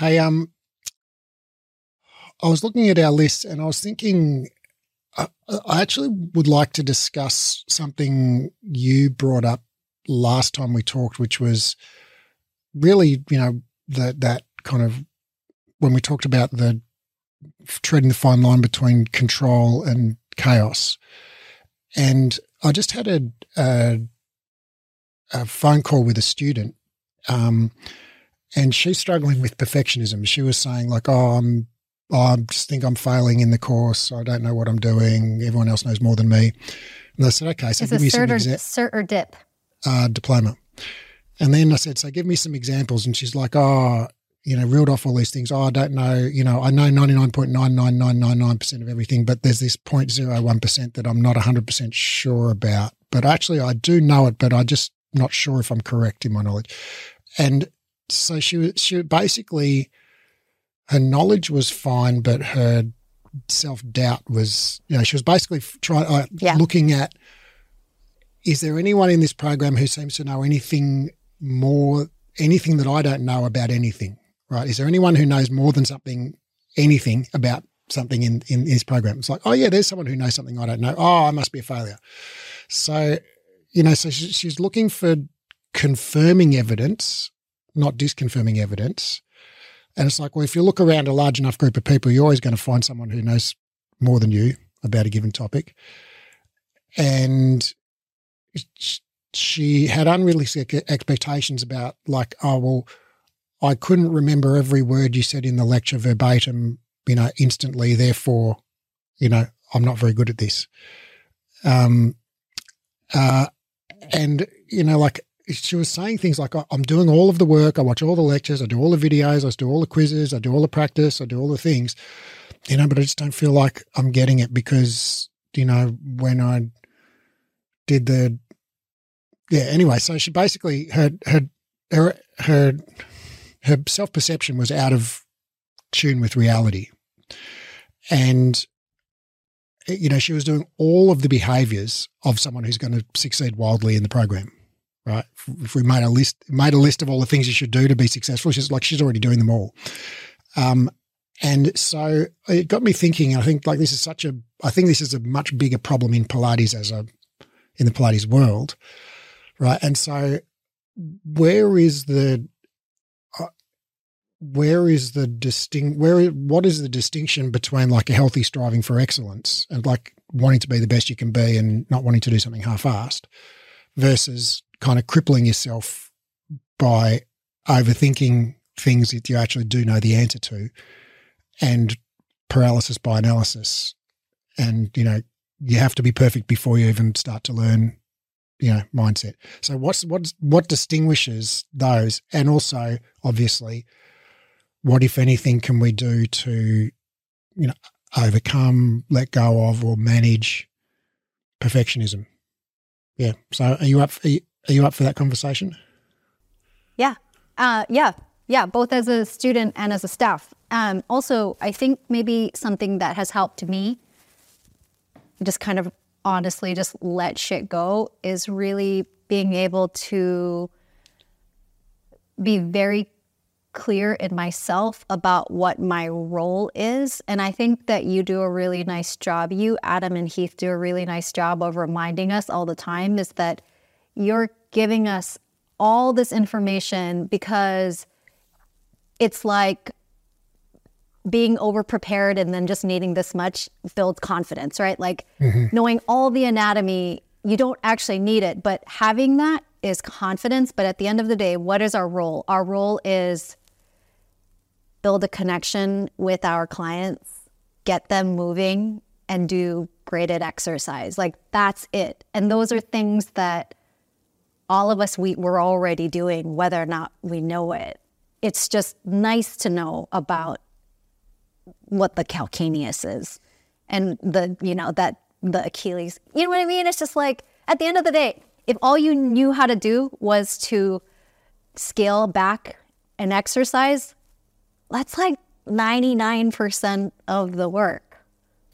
Hey, um, I was looking at our list and I was thinking, I, I actually would like to discuss something you brought up last time we talked, which was really, you know, that that kind of when we talked about the treading the fine line between control and chaos. And I just had a, a, a phone call with a student, um, and she's struggling with perfectionism. She was saying like, "Oh, I'm, oh, I just think I'm failing in the course. I don't know what I'm doing. Everyone else knows more than me." And I said, "Okay, so Is give me some cert or, exa- cert or dip? uh, diploma." And then I said, "So give me some examples." And she's like, "Oh." You know, reeled off all these things. Oh, I don't know. You know, I know ninety nine point nine nine nine nine nine percent of everything, but there's this 0.01 percent that I'm not hundred percent sure about. But actually, I do know it, but I just not sure if I'm correct in my knowledge. And so she was she basically her knowledge was fine, but her self doubt was you know she was basically trying uh, Yeah. looking at is there anyone in this program who seems to know anything more anything that I don't know about anything? Right? Is there anyone who knows more than something anything about something in in this program? It's like oh yeah, there's someone who knows something I don't know. Oh, I must be a failure. So you know, so she, she's looking for confirming evidence, not disconfirming evidence. And it's like, well, if you look around a large enough group of people, you're always going to find someone who knows more than you about a given topic. And she had unrealistic expectations about, like, oh, well, I couldn't remember every word you said in the lecture verbatim, you know, instantly. Therefore, you know, I'm not very good at this. Um, uh, and you know, like she was saying things like, "I- "I'm doing all of the work. I watch all the lectures. I do all the videos. I do all the quizzes. I do all the practice. I do all the things." You know, but I just don't feel like I'm getting it because you know when I did the yeah. Anyway, so she basically her her her her her self perception was out of tune with reality, and you know she was doing all of the behaviors of someone who's going to succeed wildly in the program right? If we made a list made a list of all the things you should do to be successful she's like she's already doing them all. Um and so it got me thinking i think like this is such a i think this is a much bigger problem in pilates as a in the pilates world right? And so where is the uh, where is the distinct where what is the distinction between like a healthy striving for excellence and like wanting to be the best you can be and not wanting to do something half-assed versus kind of crippling yourself by overthinking things that you actually do know the answer to and paralysis by analysis. And you know you have to be perfect before you even start to learn you know mindset. So what's what's what distinguishes those? And also obviously what if anything can we do to you know overcome let go of or manage perfectionism? Yeah. So are you up you, are you up for that conversation Yeah. Uh, yeah. Yeah. Both as a student and as a staff. Um, also, I think maybe something that has helped me just kind of honestly just let shit go is really being able to be very clear in myself about what my role is. And I think that you do a really nice job. You, Adam, and Heath do a really nice job of reminding us all the time is that you're giving us all this information because it's like being over prepared and then just needing this much builds confidence, right? Like mm-hmm. knowing all the anatomy, you don't actually need it, but having that is confidence. But at the end of the day, what is our role? Our role is build a connection with our clients, get them moving, and do graded exercise. Like that's it. And those are things that all of us we, we're already doing, whether or not we know it. It's just nice to know about what the calcaneus is and the you know that the achilles you know what i mean? It's just like at the end of the day if all you knew how to do was to scale back and exercise that's like 99% of the work.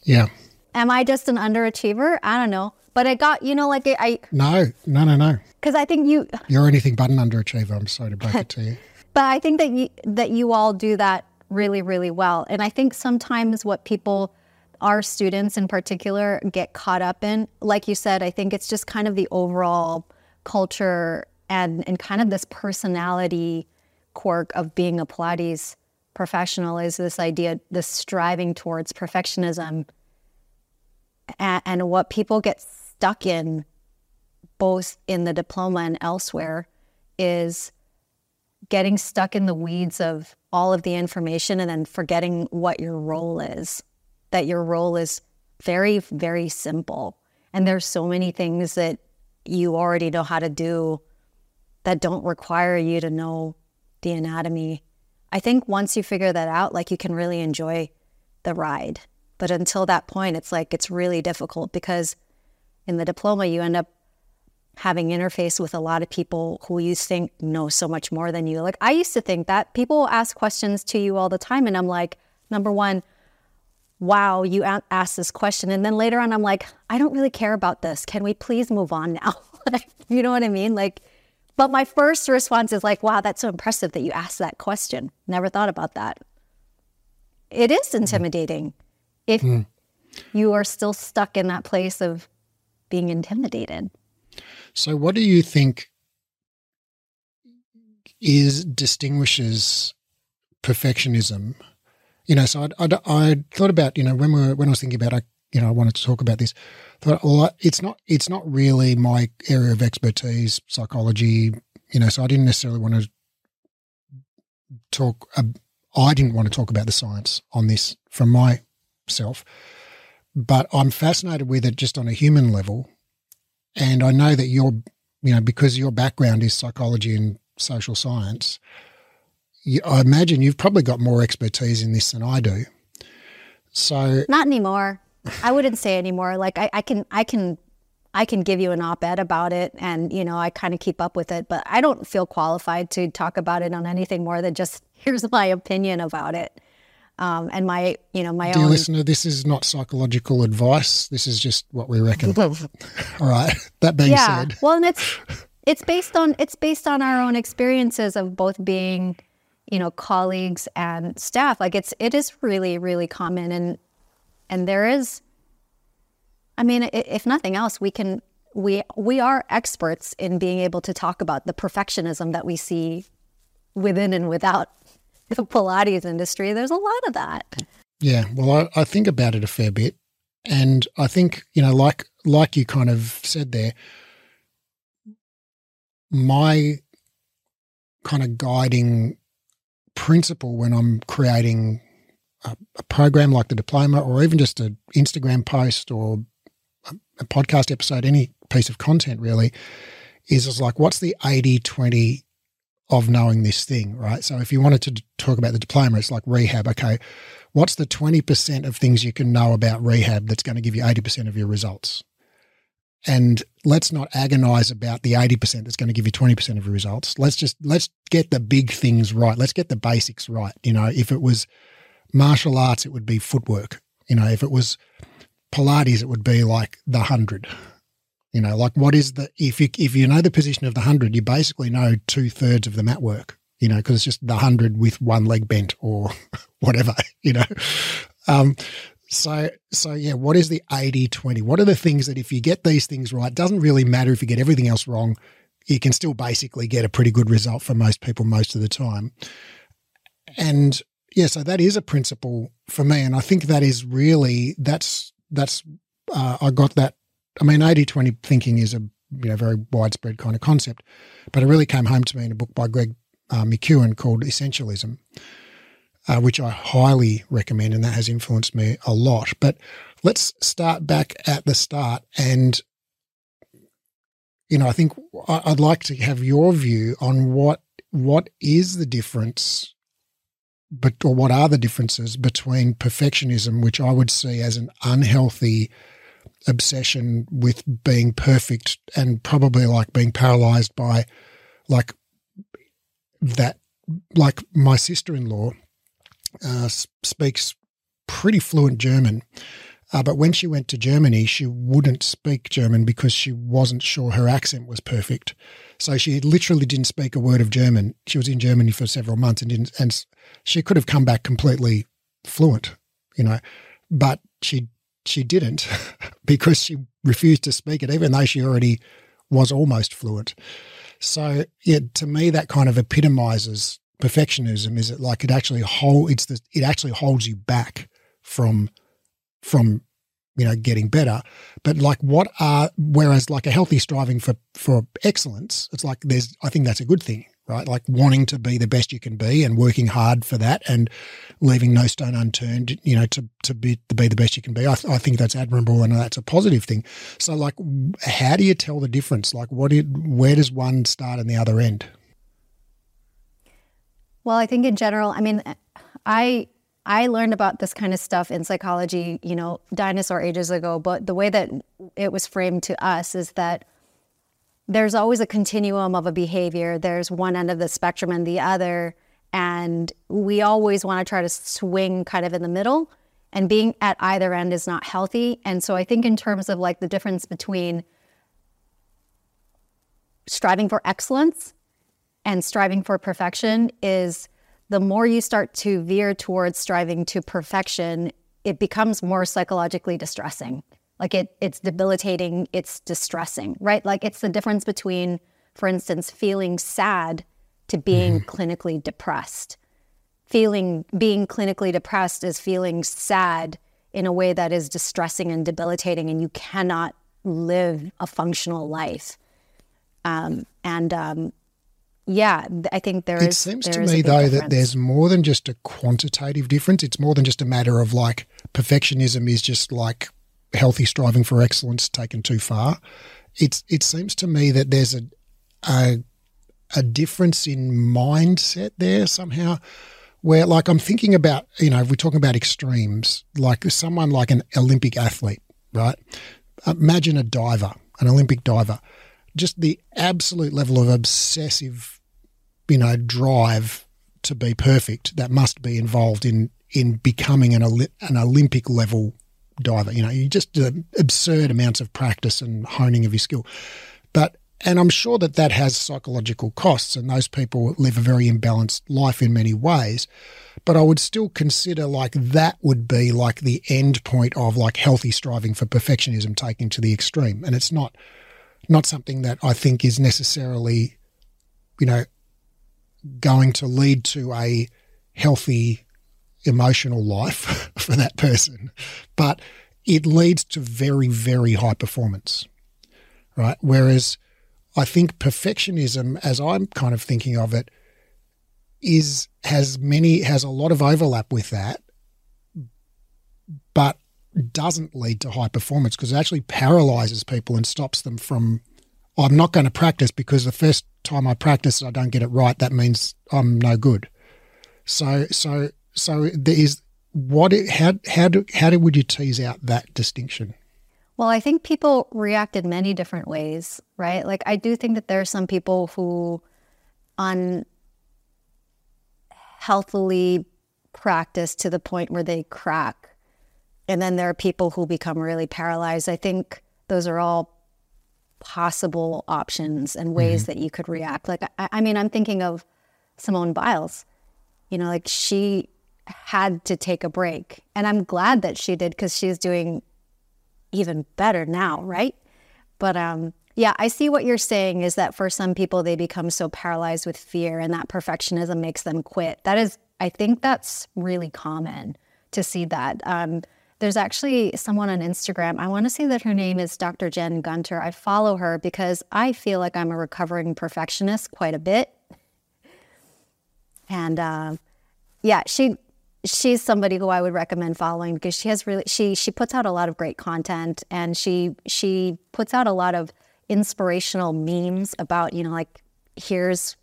Yeah. Am i just an underachiever? I don't know. But i got you know like i no no no no because i think you you're anything but an underachiever i'm sorry to break it to you but I think that you that you all do that really, really well. And I think sometimes what people our students in particular get caught up in, like you said, I think it's just kind of the overall culture and and kind of this personality quirk of being a Pilates professional is this idea, this striving towards perfectionism. And, and what people get stuck in, both in the diploma and elsewhere, is getting stuck in the weeds of all of the information and then forgetting what your role is. That your role is very, very simple. And there's so many things that you already know how to do that don't require you to know the anatomy. I think once you figure that out, like you can really enjoy the ride. But until that point, it's like it's really difficult because in the diploma, you end up having interface with a lot of people who you think know so much more than you. Like I used to think that people ask questions to you all the time, and I'm like, number one, wow, you a- asked this question, and then later on, I'm like, I don't really care about this. Can we please move on now? you know what I mean? Like, but my first response is like, wow, that's so impressive that you asked that question. Never thought about that. It is intimidating if mm. you are still stuck in that place of being intimidated. So, what do you think is distinguishes perfectionism? You know, so I, I, thought about you know when we were, when I was thinking about I you know I wanted to talk about this. Thought well, it's not it's not really my area of expertise, psychology. You know, so I didn't necessarily want to talk. Uh, I didn't want to talk about the science on this from myself, but I'm fascinated with it just on a human level and I know that you're, you know, because your background is psychology and social science, you, I imagine you've probably got more expertise in this than I do. So not anymore. I wouldn't say anymore. Like I, I can, I can, I can give you an op-ed about it, and you know, I kind of keep up with it, but I don't feel qualified to talk about it on anything more than just here's my opinion about it um, and my you know my own. Dear own listener, this is not psychological advice. This is just what we reckon. All right. That being yeah. said, well, and it's it's based on it's based on our own experiences of both being you know colleagues and staff. Like it's it is really really common, and and there is. I mean, if nothing else, we can we we are experts in being able to talk about the perfectionism that we see within and without the Pilates industry, there's a lot of that. Yeah, well, I, I think about it a fair bit, and I think you know, like like you kind of said there, my kind of guiding principle when I'm creating a, a, program like the diploma, or even just an Instagram post or a, a podcast episode, any piece of content really, is is like, what's the 80 20 of knowing this thing, right? So if you wanted to talk about the diploma, it's like rehab. Okay, what's the 20% of things you can know about rehab that's going to give you 80% of your results? And let's not agonize about the 80% that's going to give you 20% of your results. Let's just, let's get the big things right. Let's get the basics right. You know, if it was martial arts, it would be footwork. You know, if it was Pilates, it would be like the hundred you know, like what is the if you if you know the position of the hundred, you basically know two thirds of the mat work. You know, because it's just the hundred with one leg bent or whatever. You know, um, so so yeah, what is the 80-20? What are the things that if you get these things right, doesn't really matter if you get everything else wrong, you can still basically get a pretty good result for most people most of the time. And yeah, so that is a principle for me, and I think that is really that's that's uh, I got that I mean, 80 20 thinking is a you know very widespread kind of concept, but it really came home to me in a book by Greg uh, McKeown called Essentialism, uh, which I highly recommend, and that has influenced me a lot. But let's start back at the start, and you know, I think I'd like to have your view on what what is the difference but or what are the differences between perfectionism, which I would see as an unhealthy obsession with being perfect and probably like being paralyzed by like that like my sister-in-law uh, speaks pretty fluent german Uh, but when she went to Germany, she wouldn't speak German because she wasn't sure her accent was perfect. So she literally didn't speak a word of German. She was in Germany for several months and didn't, and she could have come back completely fluent, you know, but she she didn't because she refused to speak it, even though she already was almost fluent. So yeah, to me, that kind of epitomizes perfectionism. Is it like it actually hold? It's the it actually holds you back from from you know getting better but like what are whereas like a healthy striving for for excellence it's like there's i think that's a good thing right? Like wanting to be the best you can be and working hard for that and leaving no stone unturned you know to to be to be the best you can be. I, th- I think that's admirable and that's a positive thing. So like how do you tell the difference? Like what did where does one start and the other end? Well i think in general i mean i I learned about this kind of stuff in psychology, you know, dinosaur ages ago, but the way that it was framed to us is that there's always a continuum of a behavior. There's one end of the spectrum and the other. And we always want to try to swing kind of in the middle. And being at either end is not healthy. And so I think, in terms of like the difference between striving for excellence and striving for perfection, is the more you start to veer towards striving to perfection, it becomes more psychologically distressing. Like it, it's debilitating, it's distressing, right? Like it's the difference between, for instance, feeling sad to being mm-hmm. clinically depressed. Feeling being clinically depressed is feeling sad in a way that is distressing and debilitating, and you cannot live a functional life. Um, and um, yeah, I think there it is, seems to me though difference. that there's more than just a quantitative difference. It's more than just a matter of like perfectionism is just like healthy striving for excellence taken too far. It's it seems to me that there's a a, a difference in mindset there somehow. Where like I'm thinking about you know if we're talking about extremes like someone like an Olympic athlete, right? Imagine a diver, an Olympic diver just the absolute level of obsessive you know drive to be perfect that must be involved in in becoming an an Olympic level diver. You know, you just absurd amounts of practice and honing of your skill. But and I'm sure that that has psychological costs, and those people live a very imbalanced life in many ways. But I would still consider like that would be like the end point of like healthy striving for perfectionism taken to the extreme, and it's not not something that I think is necessarily, you know, going to lead to a healthy emotional life for that person, but it leads to very, very high performance, right? Whereas I think perfectionism, as I'm kind of thinking of it, is has many has a lot of overlap with that, but doesn't lead to high performance because it actually paralyzes people and stops them from I'm not going to practice because the first time I practice I don't get it right, that means I'm no good. So, so, so there is what? it How how do how do, would you tease out that distinction? Well, I think people reacted many different ways, right? Like I do think that there are some people who unhealthily practice to the point where they crack. And then there are people who become really paralyzed. I think those are all possible options and ways mm-hmm. that you could react. Like, I, I mean, I'm thinking of Simone Biles. You know, like she had to take a break. And I'm glad that she did because she's doing even better now, right? But um, yeah, I see what you're saying is that for some people, they become so paralyzed with fear and that perfectionism makes them quit. That is, I think that's really common to see that. Um, there's actually someone on Instagram. I want to say that her name is Dr. Jen Gunter. I follow her because I feel like I'm a recovering perfectionist quite a bit. And uh, yeah, she she's somebody who I would recommend following because she has really she she puts out a lot of great content and she she puts out a lot of inspirational memes about you know like here's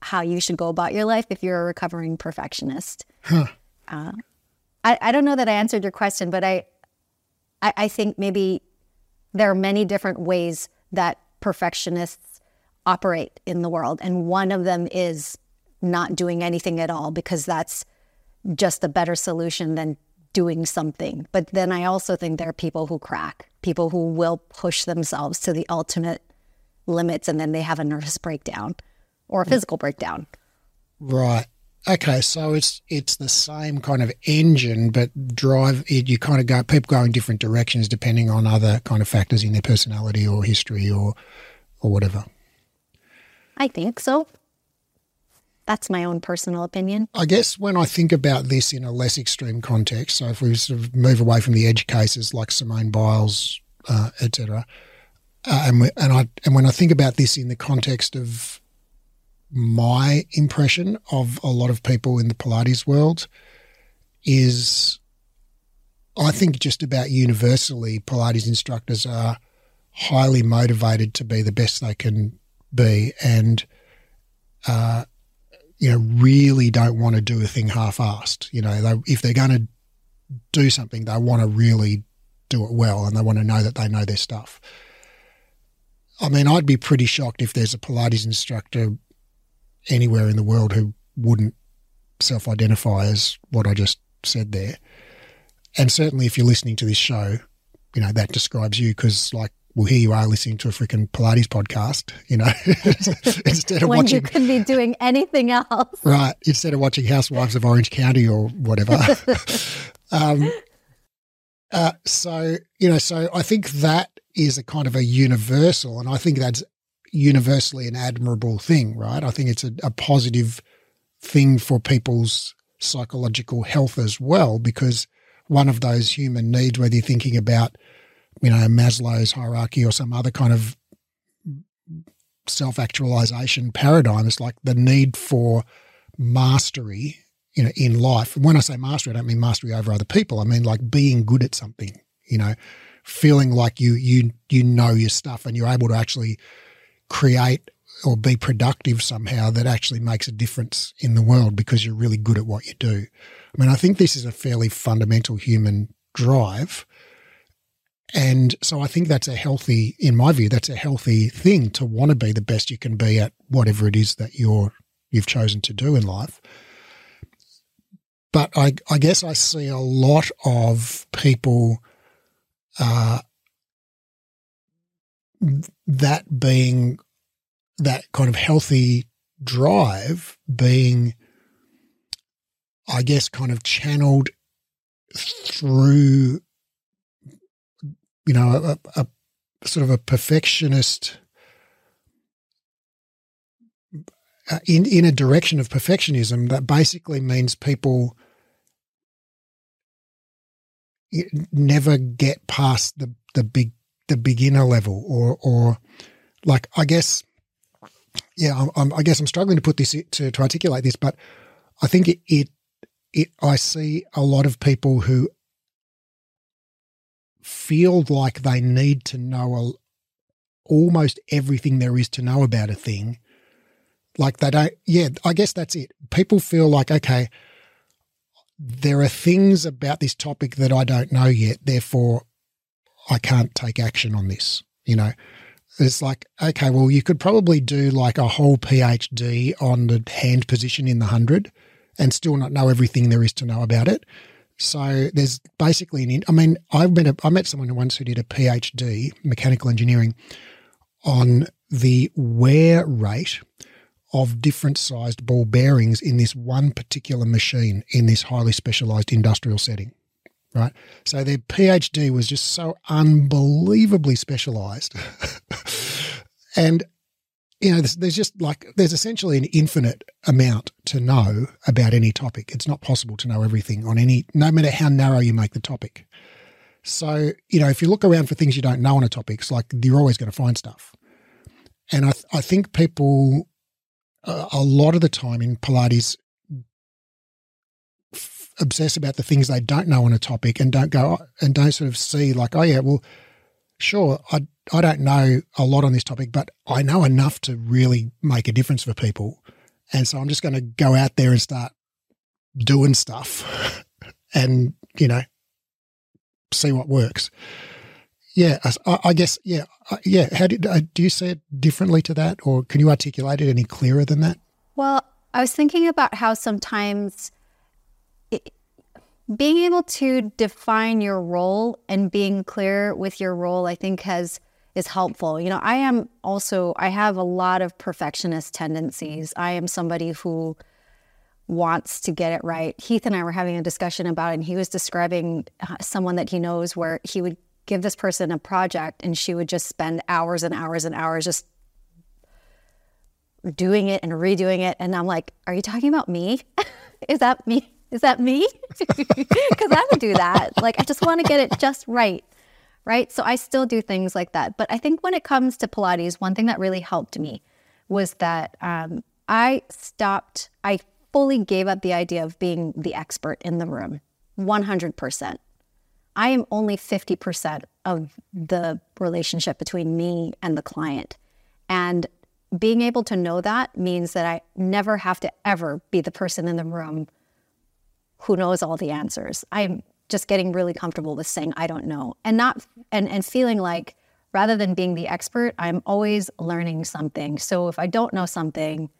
how you should go about your life if you're a recovering perfectionist. Huh. Uh, I, I don't know that I answered your question, but I, I, I think maybe there are many different ways that perfectionists operate in the world. And one of them is not doing anything at all because that's just a better solution than doing something. But then I also think there are people who crack, people who will push themselves to the ultimate limits and then they have a nervous breakdown or a hmm. physical breakdown. Right. Okay, so it's it's the same kind of engine, but drive it. You kind of go people go in different directions depending on other kind of factors in their personality or history or or whatever. I think so. That's my own personal opinion. I guess when I think about this in a less extreme context, so if we sort of move away from the edge cases like Simone Biles, uh, etc., uh, and we, and I and when I think about this in the context of my impression of a lot of people in the Pilates world is, I think just about universally, Pilates instructors are highly motivated to be the best they can be, and uh, you know, really don't want to do a thing half-assed. You know, they, if they're going to do something, they want to really do it well, and they want to know that they know their stuff. I mean, I'd be pretty shocked if there's a Pilates instructor anywhere in the world who wouldn't self-identify as what I just said there. And certainly, if you're listening to this show, you know that describes you because, like, well, here you are listening to a freaking Pilates podcast, you know, instead of when watching. you could be doing anything else. Right. Instead of watching Housewives of Orange County or whatever. um, uh, so, you know, so I think that is a kind of a universal, and I think that's universally an admirable thing, right? I think it's a, a positive thing for people's psychological health as well, because one of those human needs, whether you're thinking about you know, Maslow's hierarchy or some other kind of self actualization paradigm. It's like the need for mastery, you know, in life. And when I say mastery, I don't mean mastery over other people. I mean like being good at something, you know, feeling like you you you know your stuff and you're able to actually create or be productive somehow that actually makes a difference in the world because you're really good at what you do. I mean, I think this is a fairly fundamental human drive and so I think that's a healthy, in my view, that's a healthy thing to want to be the best you can be at whatever it is that you're you've chosen to do in life. But I, I guess I see a lot of people uh, that being that kind of healthy drive being, I guess, kind of channeled through you know, a, a sort of a perfectionist uh, in in a direction of perfectionism that basically means people never get past the the big the beginner level or or like I guess yeah I'm, i guess I'm struggling to put this to to articulate this but I think it, it it I see a lot of people who feel like they need to know a, almost everything there is to know about a thing. Like they don't, yeah, I guess that's it. People feel like, okay, there are things about this topic that I don't know yet, therefore I can't take action on this. You know, it's like, okay, well, you could probably do like a whole PhD on the hand position in the hundred and still not know everything there is to know about it. So there's basically an. I mean, I met a, I met someone once who did a PhD mechanical engineering on the wear rate of different sized ball bearings in this one particular machine in this highly specialized industrial setting. Right. So their PhD was just so unbelievably specialized. and you know, there's, there's, just like there's essentially an infinite amount to know about any topic. It's not possible to know everything on any, no matter how narrow you make the topic. So you know, if you look around for things you don't know on a topic, it's like you're always going to find stuff. And I, th- I think people, uh, a lot of the time in Pilates, f- obsess about the things they don't know on a topic and don't go and don't sort of see like, oh yeah, well, sure, I I don't know a lot on this topic, but I know enough to really make a difference for people. And so I'm just going to go out there and start doing stuff and, you know, see what works. Yeah, I, I guess, yeah, yeah. How do, uh, do you say it differently to that, or can you articulate it any clearer than that? Well, I was thinking about how sometimes it, being able to define your role and being clear with your role, I think has is helpful. You know, I am also I have a lot of perfectionist tendencies. I am somebody who wants to get it right. Heath and I were having a discussion about it, and he was describing uh, someone that he knows where he would give this person a project and she would just spend hours and hours and hours just doing it and redoing it. And I'm like, are you talking about me? Is that me? Is that me? Because I would do that. Like, I just want to get it just right. Right. So I still do things like that. But I think when it comes to Pilates, one thing that really helped me was that um, I stopped, I fully gave up the idea of being the expert in the room 100%. I am only 50% of the relationship between me and the client. And being able to know that means that I never have to ever be the person in the room who knows all the answers. I'm just getting really comfortable with saying I don't know and not and and feeling like rather than being the expert, I'm always learning something. So if I don't know something,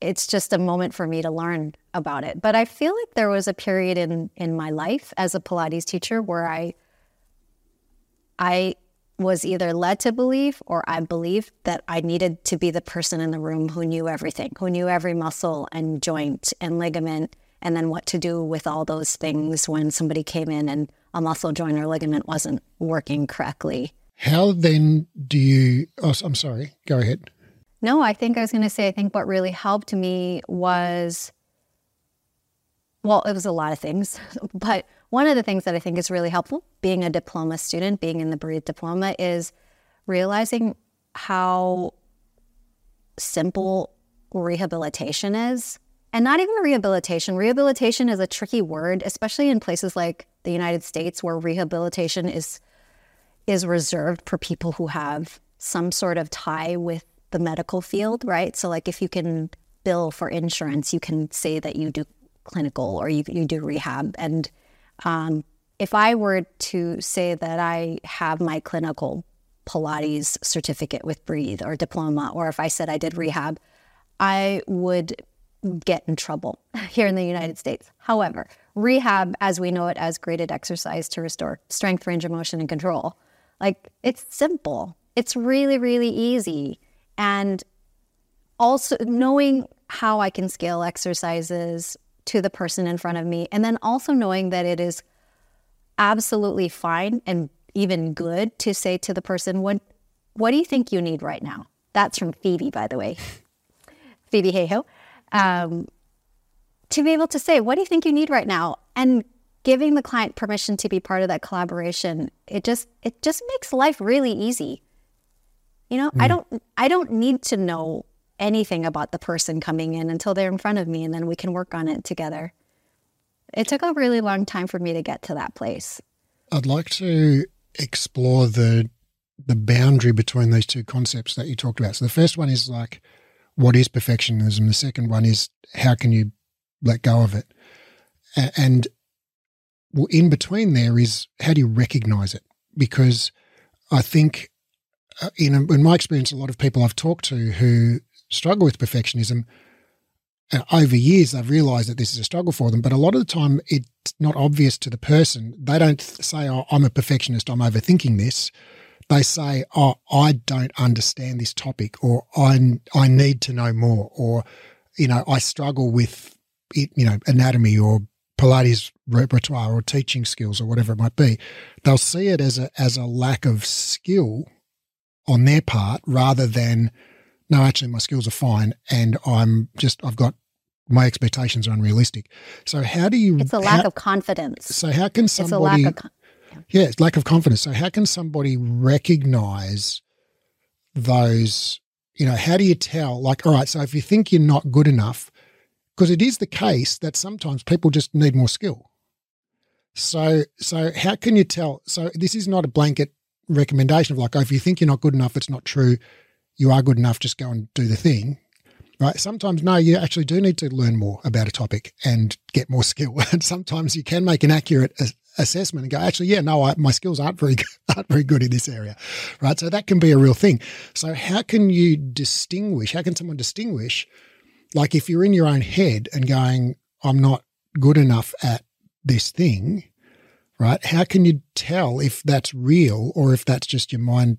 it's just a moment for me to learn about it. But I feel like there was a period in in my life as a Pilates teacher where I I was either led to believe or I believed that I needed to be the person in the room who knew everything, who knew every muscle and joint and ligament and then what to do with all those things when somebody came in and a muscle joint or ligament wasn't working correctly. How then do you oh, I'm sorry, go ahead. No, I think I was going to say, I think what really helped me was, well, it was a lot of things, but one of the things that I think is really helpful being a diploma student, being in the Breathe diploma, is realizing how simple rehabilitation is. And not even rehabilitation. Rehabilitation is a tricky word, especially in places like the United States where rehabilitation is is reserved for people who have some sort of tie with the medical field, right? So, like, if you can bill for insurance, you can say that you do clinical or you, you do rehab. And um, if I were to say that I have my clinical Pilates certificate with Breathe or diploma, or if I said I did rehab, I would get in trouble here in the United States. However, rehab, as we know it as graded exercise to restore strength, range of motion, and control, like it's simple. It's really, really easy. And also knowing how I can scale exercises to the person in front of me. And then also knowing that it is absolutely fine and even good to say to the person, what, what do you think you need right now? That's from Phoebe, by the way. Phoebe Hayhoe. Um, to be able to say, what do you think you need right now? And giving the client permission to be part of that collaboration, it just it just makes life really easy. You know, mm. I don't I don't need to know anything about the person coming in until they're in front of me and then we can work on it together. It took a really long time for me to get to that place. I'd like to explore the the boundary between these two concepts that you talked about. So the first one is like what is perfectionism? The second one is how can you let go of it? And well, in between there is how do you recognize it? Because I think uh, in, in my experience, a lot of people I've talked to who struggle with perfectionism over years, they've realized that this is a struggle for them. But a lot of the time, it's not obvious to the person. They don't say, Oh, I'm a perfectionist, I'm overthinking this. They say, Oh, I don't understand this topic, or I, I need to know more, or, you know, I struggle with, it, you know, anatomy or Pilates repertoire or teaching skills or whatever it might be. They'll see it as a, as a lack of skill on their part rather than no actually my skills are fine and i'm just i've got my expectations are unrealistic so how do you it's a lack how, of confidence so how can somebody it's a lack of, yeah. it's lack of confidence so how can somebody recognize those you know how do you tell like all right so if you think you're not good enough because it is the case that sometimes people just need more skill so so how can you tell so this is not a blanket recommendation of like, oh, if you think you're not good enough, it's not true. You are good enough. Just go and do the thing. Right. Sometimes, no, you actually do need to learn more about a topic and get more skill. And sometimes you can make an accurate uh, assessment and go, actually, yeah, no, I, my skills aren't very, aren't very good in this area. Right. So that can be a real thing. So how can you distinguish? How can someone distinguish? Like if you're in your own head and going, I'm not good enough at this thing, right? How can you tell if that's real or if that's just your mind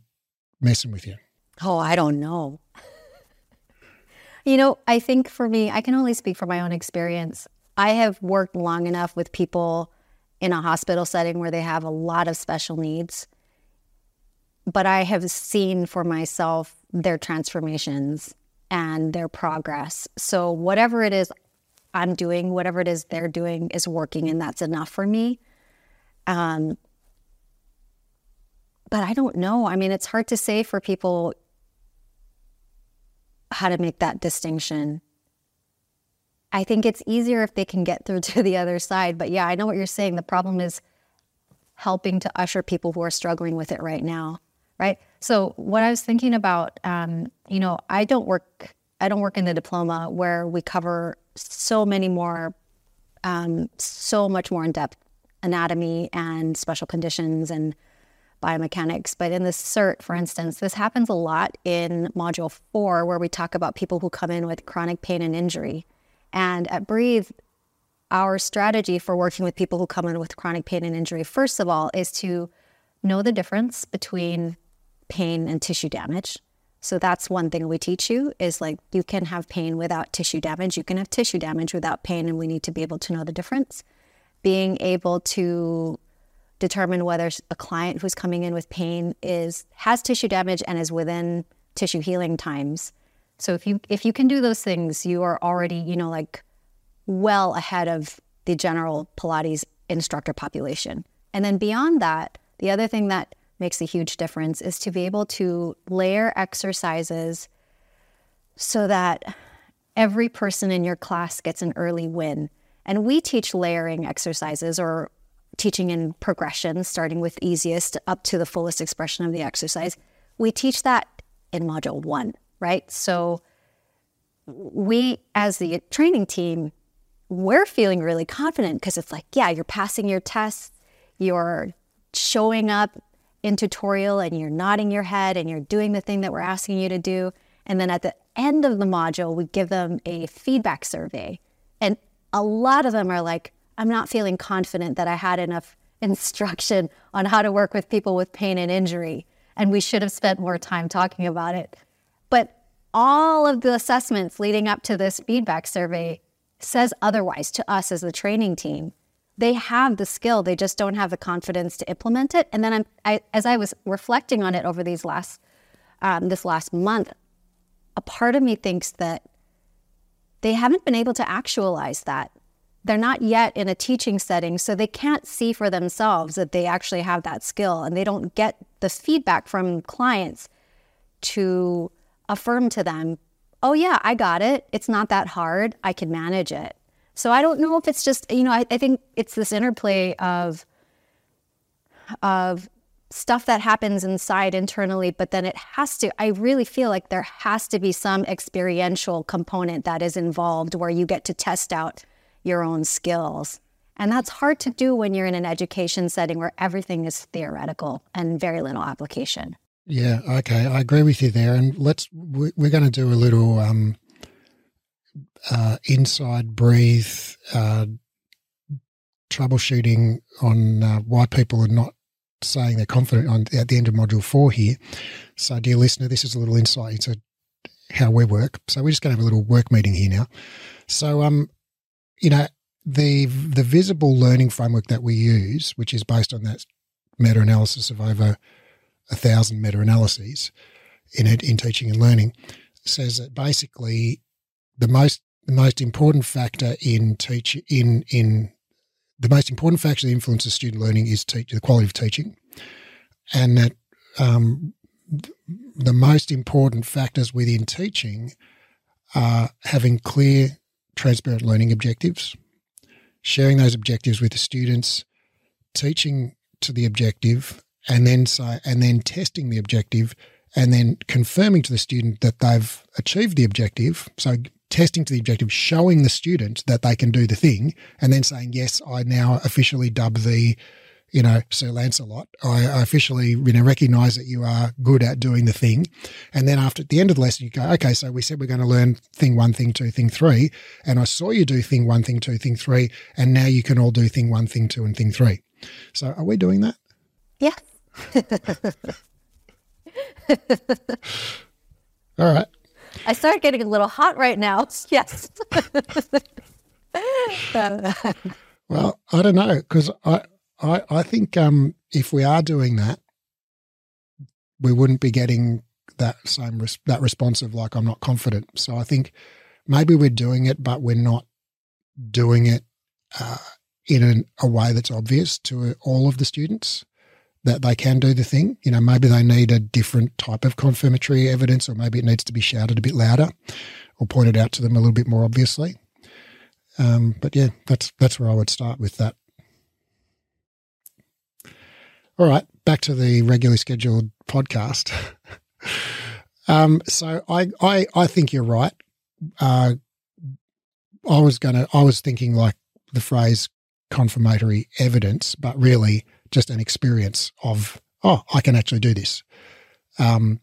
messing with you? Oh, I don't know. you know, I think for me, I can only speak from my own experience. I have worked long enough with people in a hospital setting where they have a lot of special needs. But I have seen for myself their transformations and their progress. So, whatever it is I'm doing, whatever it is they're doing is working, and that's enough for me. Um, but I don't know. I mean, it's hard to say for people how to make that distinction. I think it's easier if they can get through to the other side. But yeah, I know what you're saying. The problem is helping to usher people who are struggling with it right now, right? So what I was thinking about, um, you know, I don't work. I don't work in the diploma where we cover so many more, um, so much more in depth anatomy and special conditions and biomechanics. But in the CERT, for instance, this happens a lot in Module 4, where we talk about people who come in with chronic pain and injury. And at Breathe, our strategy for working with people who come in with chronic pain and injury, first of all, is to know the difference between pain and tissue damage. So that's one thing we teach you is like you can have pain without tissue damage. You can have tissue damage without pain, and we need to be able to know the difference. Being able to determine whether a client who's coming in with pain is has tissue damage and is within tissue healing times so if you if you can do those things, you are already, you know, like well ahead of the general Pilates instructor population. And then beyond that, the other thing that makes a huge difference is to be able to layer exercises so that every person in your class gets an early win. And we teach layering exercises or teaching in progression, starting with easiest up to the fullest expression of the exercise. We teach that in module one right? So we, as the training team, we're feeling really confident because it's like, yeah, you're passing your tests, you're showing up in tutorial and you're nodding your head and you're doing the thing that we're asking you to do. And then at the end of the module, we give them a feedback survey. And a lot of them are like, I'm not feeling confident that I had enough instruction on how to work with people with pain and injury. And we should have spent more time talking about it. All of the assessments leading up to this feedback survey says otherwise to us as the training team. They have the skill, they just don't have the confidence to implement it. And then I'm, I, as I was reflecting on it over these last um, this last month, a part of me thinks that they haven't been able to actualize that. They're not yet in a teaching setting, so they can't see for themselves that they actually have that skill, and they don't get the feedback from clients to affirm to them, oh, yeah, I got it. It's not that hard. I can manage it. So I don't know if it's just, you know, I, I think it's this interplay of, of stuff that happens inside internally, but then it has to, I really feel like there has to be some experiential component that is involved where you get to test out your own skills. And that's hard to do when you're in an education setting where everything is theoretical and very little application. Yeah, okay, I agree with you there. And let's we're going to do a little um, uh, inside breathe uh, troubleshooting on uh, why people are not saying they're confident on at the end of module four here. So, dear listener, this is a little insight into how we work. So, we're just going to have a little work meeting here now. So, um, you know, the the visible learning framework that we use, which is based on that meta analysis of over a thousand meta analyses in it in teaching and learning, says that basically the most the most important factor in teach in in the most important factor that influences student learning is teach, the quality of teaching, and that um, the most important factors within teaching are having clear, transparent learning objectives, sharing those objectives with the students, teaching to the objective, and then say, and then testing the objective and then confirming to the student that they've achieved the objective. So testing to the objective, showing the student that they can do the thing, and then saying, yes, I now officially dub the, you know, Sir Lancelot. I, I officially, you know, recognize that you are good at doing the thing. And then after at the end of the lesson, you go, okay, so we said we're going to learn thing one, thing two, thing three. And I saw you do thing one, thing two, thing three. And now you can all do thing one, thing two, and thing three. So are we doing that? Yeah. all right. I start getting a little hot right now. Yes. well, I don't know because I, I, I think um, if we are doing that, we wouldn't be getting that same res- that response of like I'm not confident. So I think maybe we're doing it, but we're not doing it uh, in an, a way that's obvious to all of the students that they can do the thing. You know, maybe they need a different type of confirmatory evidence, or maybe it needs to be shouted a bit louder or pointed out to them a little bit more obviously. Um, but yeah, that's that's where I would start with that. All right, back to the regularly scheduled podcast. um, so I, I I think you're right. Uh, I was gonna I was thinking like the phrase confirmatory evidence, but really just an experience of oh I can actually do this. Um,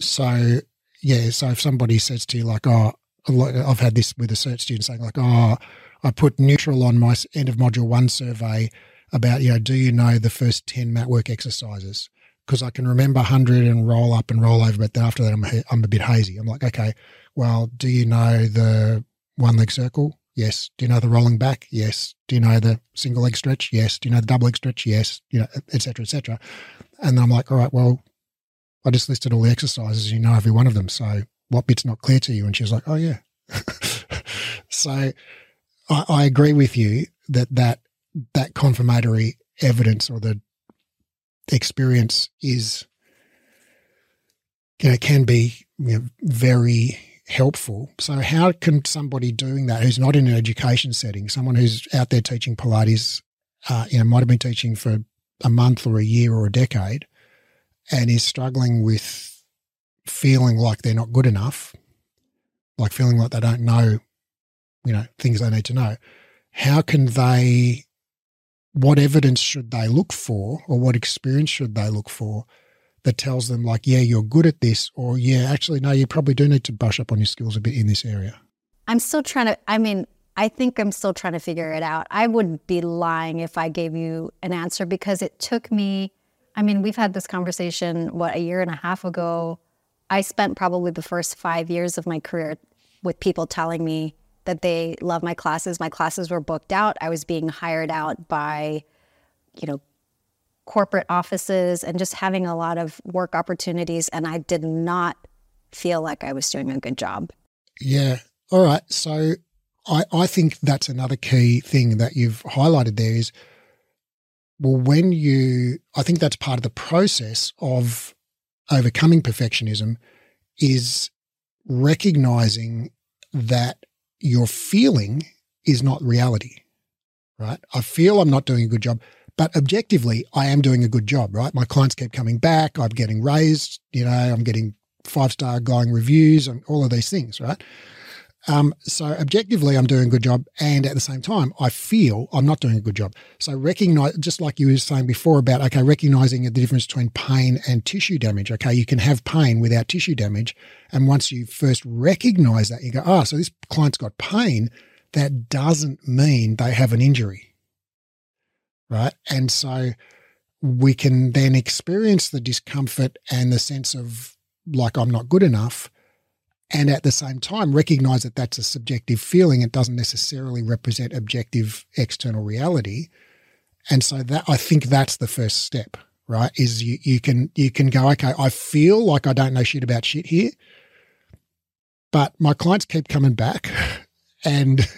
so yeah, so if somebody says to you like oh I've had this with a cert student saying like, oh, I put neutral on my end of module one survey about, you know, do you know the first 10 mat work exercises? Because I can remember 100 and roll up and roll over, but then after that, I'm, I'm a bit hazy. I'm like, okay, well, do you know the one leg circle? Yes. Do you know the rolling back? Yes. Do you know the single leg stretch? Yes. Do you know the double leg stretch? Yes. You know, et cetera, et cetera. And I'm like, all right, well, I just listed all the exercises. You know every one of them. So what bit's not clear to you? And she was like, oh, yeah. so I, I, agree with you that, that that confirmatory evidence or the experience is, you know, can be you know, very helpful. So how can somebody doing that who's not in an education setting, someone who's out there teaching Pilates, uh, you know, might have been teaching for a month or a year or a decade and is struggling with feeling like they're not good enough, like feeling like they don't know, you know, things they need to know, how can they, what evidence should they look for or what experience should they look for that tells them, like, yeah, you're good at this, or yeah, actually, no, you probably do need to brush up on your skills a bit in this area? I'm still trying to, I mean, I think I'm still trying to figure it out. I would be lying if I gave you an answer because it took me. I mean, we've had this conversation, what, a year and a half ago I spent probably the first five years of my career with people telling me that they love my classes. My classes were booked out. I was being hired out by, you know, corporate offices and just having a lot of work opportunities. And I did not feel like I was doing a good job. Yeah. All right. So I, I think that's another key thing that you've highlighted there is well, when you, I think that's part of the process of overcoming perfectionism is recognizing that your feeling is not reality, right? I feel I'm not doing a good job, but objectively, I am doing a good job, right? My clients keep coming back. I'm getting raised, you know, I'm getting five star glowing reviews and all of these things, right? Um, so objectively, I'm doing a good job, and at the same time, I feel I'm not doing a good job. So recognize, just like you were saying before about okay, recognizing the difference between pain and tissue damage. Okay, you can have pain without tissue damage, and once you first recognize that, you go, oh, so this client's got pain. That doesn't mean they have an injury, right? And so we can then experience the discomfort and the sense of like I'm not good enough and at the same time recognize that that's a subjective feeling. It doesn't necessarily represent objective external reality. And so that i think that's the first step right is you, you can you can go okay i feel like i don't know shit about shit here but my clients keep coming back and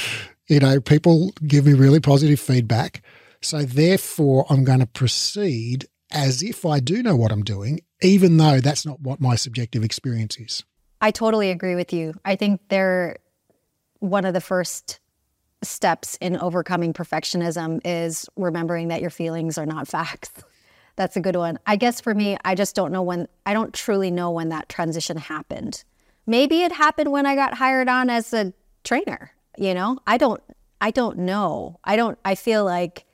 you know people give me really positive feedback so therefore i'm going to proceed as if i do know what i'm doing even though that's not what my subjective experience is I totally agree with you. I think they're one of the first steps in overcoming perfectionism is remembering that your feelings are not facts. That's a good one. I guess for me, I just don't know when, I don't truly know when that transition happened. Maybe it happened when I got hired on as a trainer, you know? I don't, I don't know. I don't, I feel like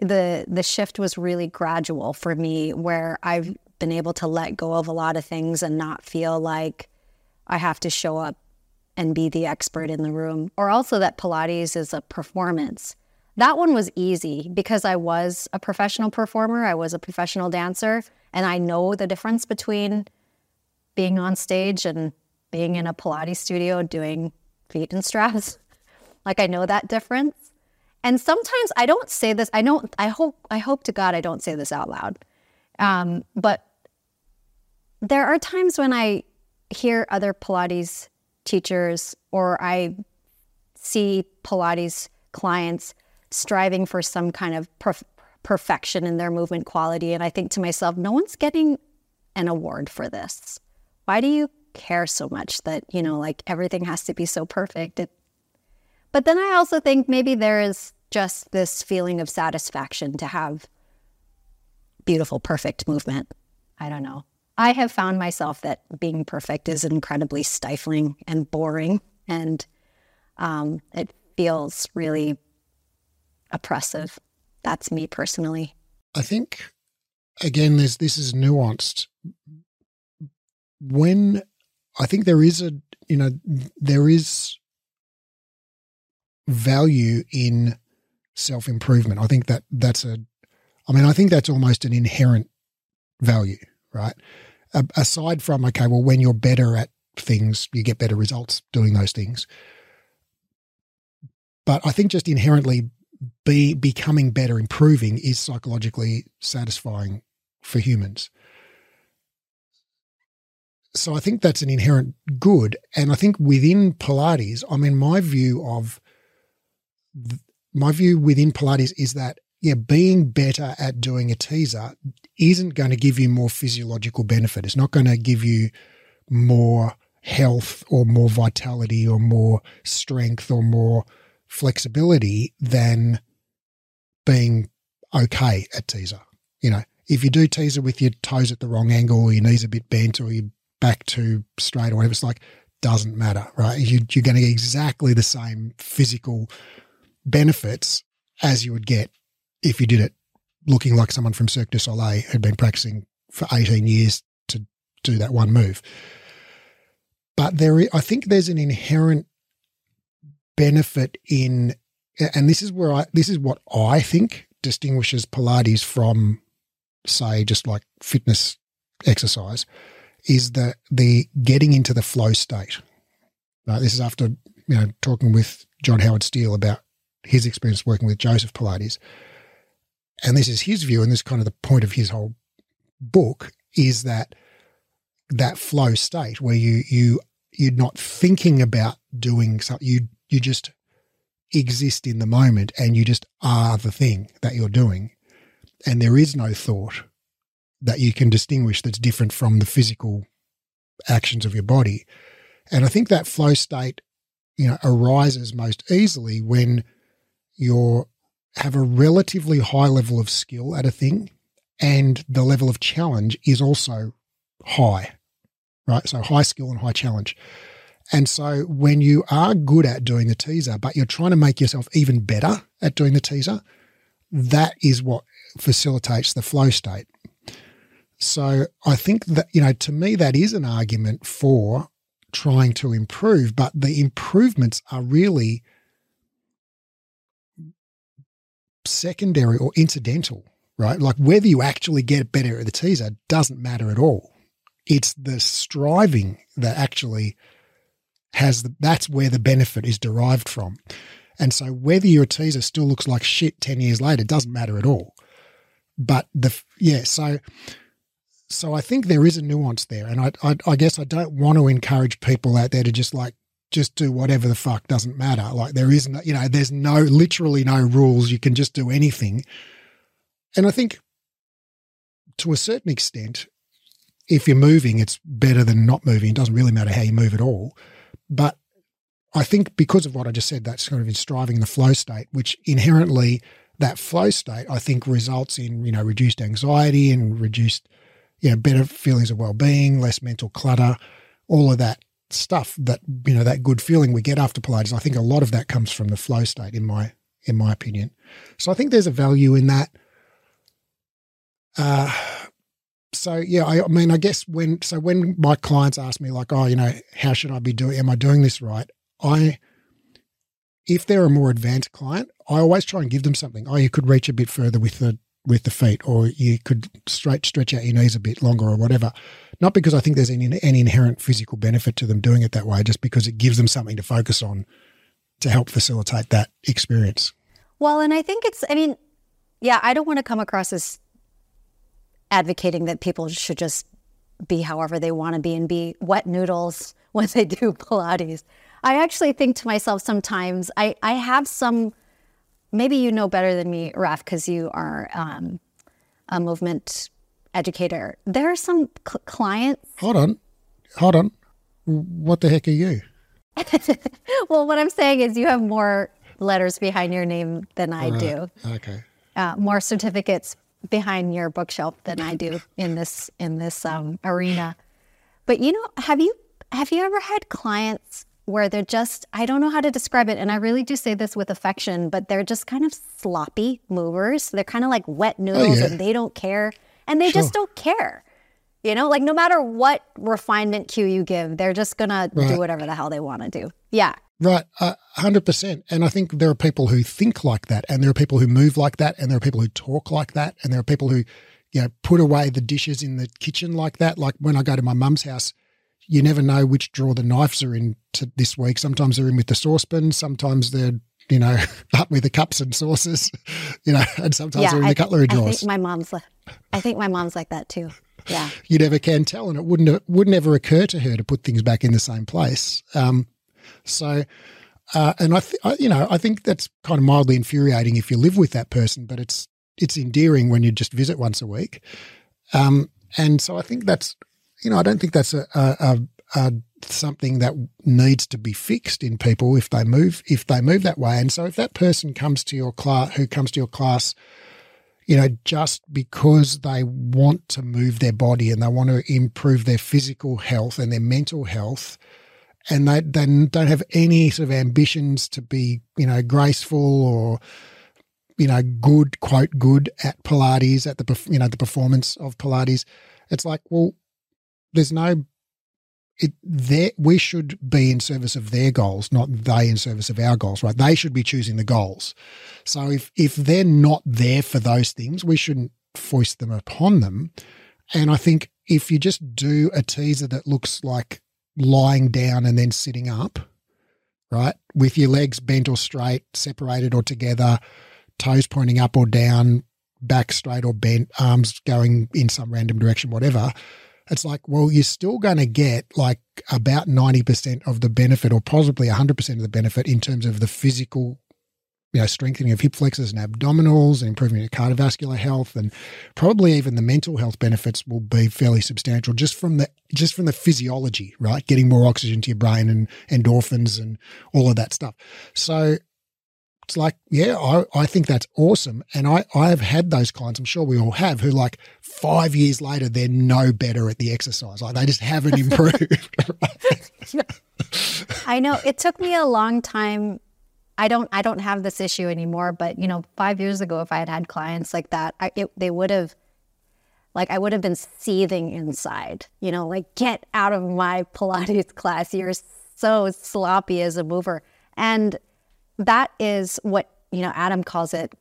the the shift was really gradual for me where I've been able to let go of a lot of things and not feel like I have to show up and be the expert in the room or also that Pilates is a performance. That one was easy because I was a professional performer, I was a professional dancer and I know the difference between being on stage and being in a Pilates studio doing feet and straps. like I know that difference. And sometimes I don't say this. I don't. I hope. I hope to God I don't say this out loud. Um, but there are times when I hear other Pilates teachers or I see Pilates clients striving for some kind of perf- perfection in their movement quality, and I think to myself, no one's getting an award for this. Why do you care so much that you know, like everything has to be so perfect? It, but then I also think maybe there is just this feeling of satisfaction to have beautiful, perfect movement. I don't know. I have found myself that being perfect is incredibly stifling and boring, and um, it feels really oppressive. That's me personally. I think, again, there's this is nuanced. When I think there is a, you know, there is value in self improvement. I think that that's a, I mean, I think that's almost an inherent value, right? A, aside from, okay, well, when you're better at things, you get better results doing those things. But I think just inherently be becoming better, improving is psychologically satisfying for humans. So I think that's an inherent good. And I think within Pilates, I mean, my view of my view within Pilates is that yeah, being better at doing a teaser isn't going to give you more physiological benefit. It's not going to give you more health or more vitality or more strength or more flexibility than being okay at teaser. You know, if you do teaser with your toes at the wrong angle or your knees a bit bent or your back too straight or whatever, it's like, doesn't matter, right? You, you're going to get exactly the same physical benefits as you would get if you did it looking like someone from Cirque du Soleil who'd been practicing for 18 years to do that one move. But there, I think there's an inherent benefit in, and this is where I, this is what I think distinguishes Pilates from, say, just like fitness exercise, is the the getting into the flow state. This is after you know talking with John Howard Steel about his experience working with Joseph Pilates. And this is his view, and this is kind of the point of his whole book is that that flow state where you you you're not thinking about doing something, you you just exist in the moment and you just are the thing that you're doing. And there is no thought that you can distinguish that's different from the physical actions of your body. And I think that flow state, you know, arises most easily when you have a relatively high level of skill at a thing and the level of challenge is also high, right? So high skill and high challenge. And so when you are good at doing the teaser, but you're trying to make yourself even better at doing the teaser, that is what facilitates the flow state. So I think that, you know, to me, that is an argument for trying to improve, but the improvements are really secondary or incidental, right? Like whether you actually get better at the teaser doesn't matter at all. It's the striving that actually has the, that's where the benefit is derived from. And so whether your teaser still looks like shit 10 years later doesn't matter at all. But the, yeah, so, so I think there is a nuance there. And I, I, I guess I don't want to encourage people out there to just like just do whatever the fuck doesn't matter. Like there isn't, you know, there's no, literally no rules. You can just do anything. And I think to a certain extent, if you're moving, it's better than not moving. It doesn't really matter how you move at all. But I think because of what I just said, that's kind of in striving the flow state, which inherently that flow state, I think results in, you know, reduced anxiety and reduced, you know, better feelings of well-being, less mental clutter, all of that stuff that you know that good feeling we get after Pilates. I think a lot of that comes from the flow state in my in my opinion. So I think there's a value in that. Uh, so yeah, I, I, mean, I guess when so when my clients ask me like, oh, you know, how should I be doing? Am I doing this right? I, if they're a more advanced client, I always try and give them something. Oh, you could reach a bit further with the with the feet, or you could straight stretch out your knees a bit longer, or whatever. Not because I think there's any, any inherent physical benefit to them doing it that way, just because it gives them something to focus on to help facilitate that experience. Well, and I think it's. I mean, yeah, I don't want to come across as advocating that people should just be however they want to be and be wet noodles when they do Pilates. I actually think to myself sometimes, I, I have some, maybe you know better than me, Raph, because you are um, a movement educator. There are some cl- clients. Hold on. Hold on. What the heck are you? well, what I'm saying is you have more letters behind your name than I right. do. Okay. Uh, more certificates behind your bookshelf than I do in this in this um, arena. But you know, have you have you ever had clients where they're just I don't know how to describe it, and I really do say this with affection, but they're just kind of sloppy movers. They're kind of like wet oh, noodles, oh, yeah. and they don't care, and they sure. just don't care. You know, like no matter what refinement cue you give, they're just gonna do whatever the hell they want to do. Yeah. Right, hundred uh, percent. And I think there are people who think like that, and there are people who move like that, and there are people who talk like that, and there are people who, you know, put away the dishes in the kitchen like that. Like when I go to my mum's house, you never know which drawer the knives are in to this week. Sometimes they're in with the saucepan, sometimes they're you know up with the cups and saucers, you know, and sometimes yeah, they're in I, the cutlery drawers. I think my mom's like, I think my mom's like that too. Yeah, you never can tell, and it wouldn't it wouldn't ever occur to her to put things back in the same place. Um, so, uh, and I, th- I, you know, I think that's kind of mildly infuriating if you live with that person, but it's it's endearing when you just visit once a week. Um, and so I think that's, you know, I don't think that's a, a, a, something that needs to be fixed in people if they move if they move that way. And so if that person comes to your class, who comes to your class, you know, just because they want to move their body and they want to improve their physical health and their mental health, and they, they don't have any sort of ambitions to be, you know, graceful or, you know, good, quote, good at Pilates, at the, you know, the performance of Pilates. It's like, well, there's no, it, there, we should be in service of their goals, not they in service of our goals, right? They should be choosing the goals. So if, if they're not there for those things, we shouldn't foist them upon them. And I think if you just do a teaser that looks like lying down and then sitting up, right? With your legs bent or straight, separated or together, toes pointing up or down, back straight or bent, arms going in some random direction, whatever. It's like, well, you're still going to get like about 90% of the benefit or possibly 100% of the benefit in terms of the physical you know, strengthening of hip flexors and abdominals and improving your cardiovascular health and probably even the mental health benefits will be fairly substantial just from the just from the physiology, right? Getting more oxygen to your brain and endorphins and all of that stuff. So it's like, yeah, I, I think that's awesome. And I, I have had those clients, I'm sure we all have, who like five years later, they're no better at the exercise. Like they just haven't improved. I know. It took me a long time I don't I don't have this issue anymore. But you know, five years ago, if I had had clients like that, I, it, they would have like I would have been seething inside. You know, like get out of my Pilates class. You're so sloppy as a mover, and that is what you know Adam calls it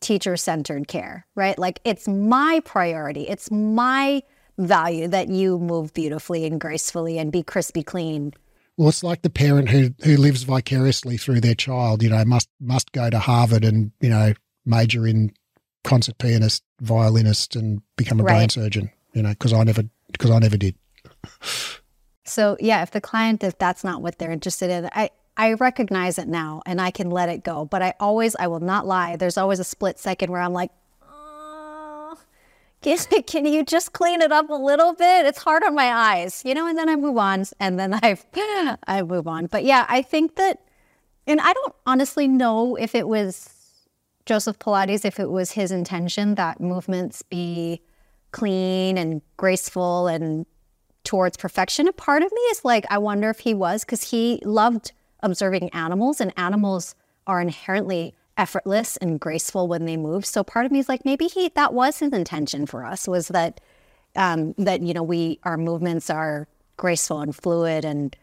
teacher centered care, right? Like it's my priority. It's my value that you move beautifully and gracefully and be crispy clean well, it's like the parent who who lives vicariously through their child. You know, must must go to Harvard and you know major in concert pianist, violinist, and become a right. brain surgeon. You know, because I never because I never did. So yeah, if the client if that's not what they're interested in, I I recognize it now and I can let it go. But I always I will not lie. There's always a split second where I'm like, can, can you just clean it up a little bit? It's hard on my eyes, you know, and then I move on and then I I move on. But yeah, I think that and I don't honestly know if it was Joseph Pilates if it was his intention that movements be clean and graceful and towards perfection. A part of me is like I wonder if he was cuz he loved observing animals and animals are inherently effortless and graceful when they move. So part of me is like, maybe he that was his intention for us was that um, that you know we our movements are graceful and fluid and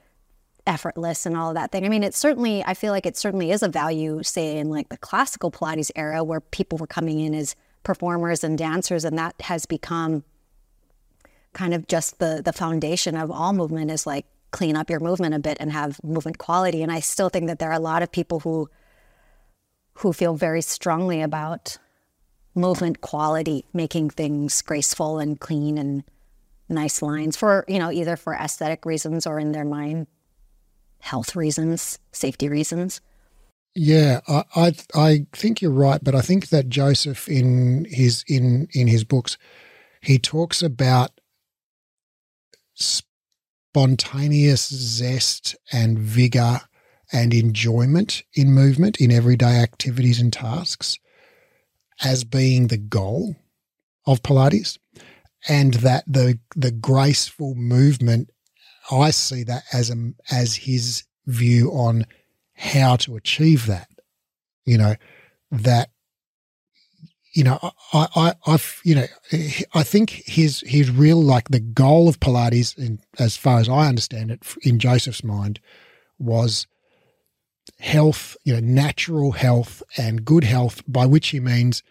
effortless and all of that thing. I mean, it certainly I feel like it certainly is a value, say in like the classical Pilates era, where people were coming in as performers and dancers, and that has become kind of just the the foundation of all movement is like clean up your movement a bit and have movement quality. And I still think that there are a lot of people who who feel very strongly about movement quality, making things graceful and clean and nice lines for, you know, either for aesthetic reasons or in their mind, health reasons, safety reasons. Yeah, I, I, I think you're right, but I think that Joseph in his in in his books, he talks about spontaneous zest and vigor and enjoyment in movement in everyday activities and tasks as being the goal of Pilates, and that the the graceful movement, I see that as a, as his view on how to achieve that. You know that. You know, I, I, I, you know, I think his his real like the goal of Pilates, in, as far as I understand it, in Joseph's mind, was health, you know, natural health and good health, by which he means,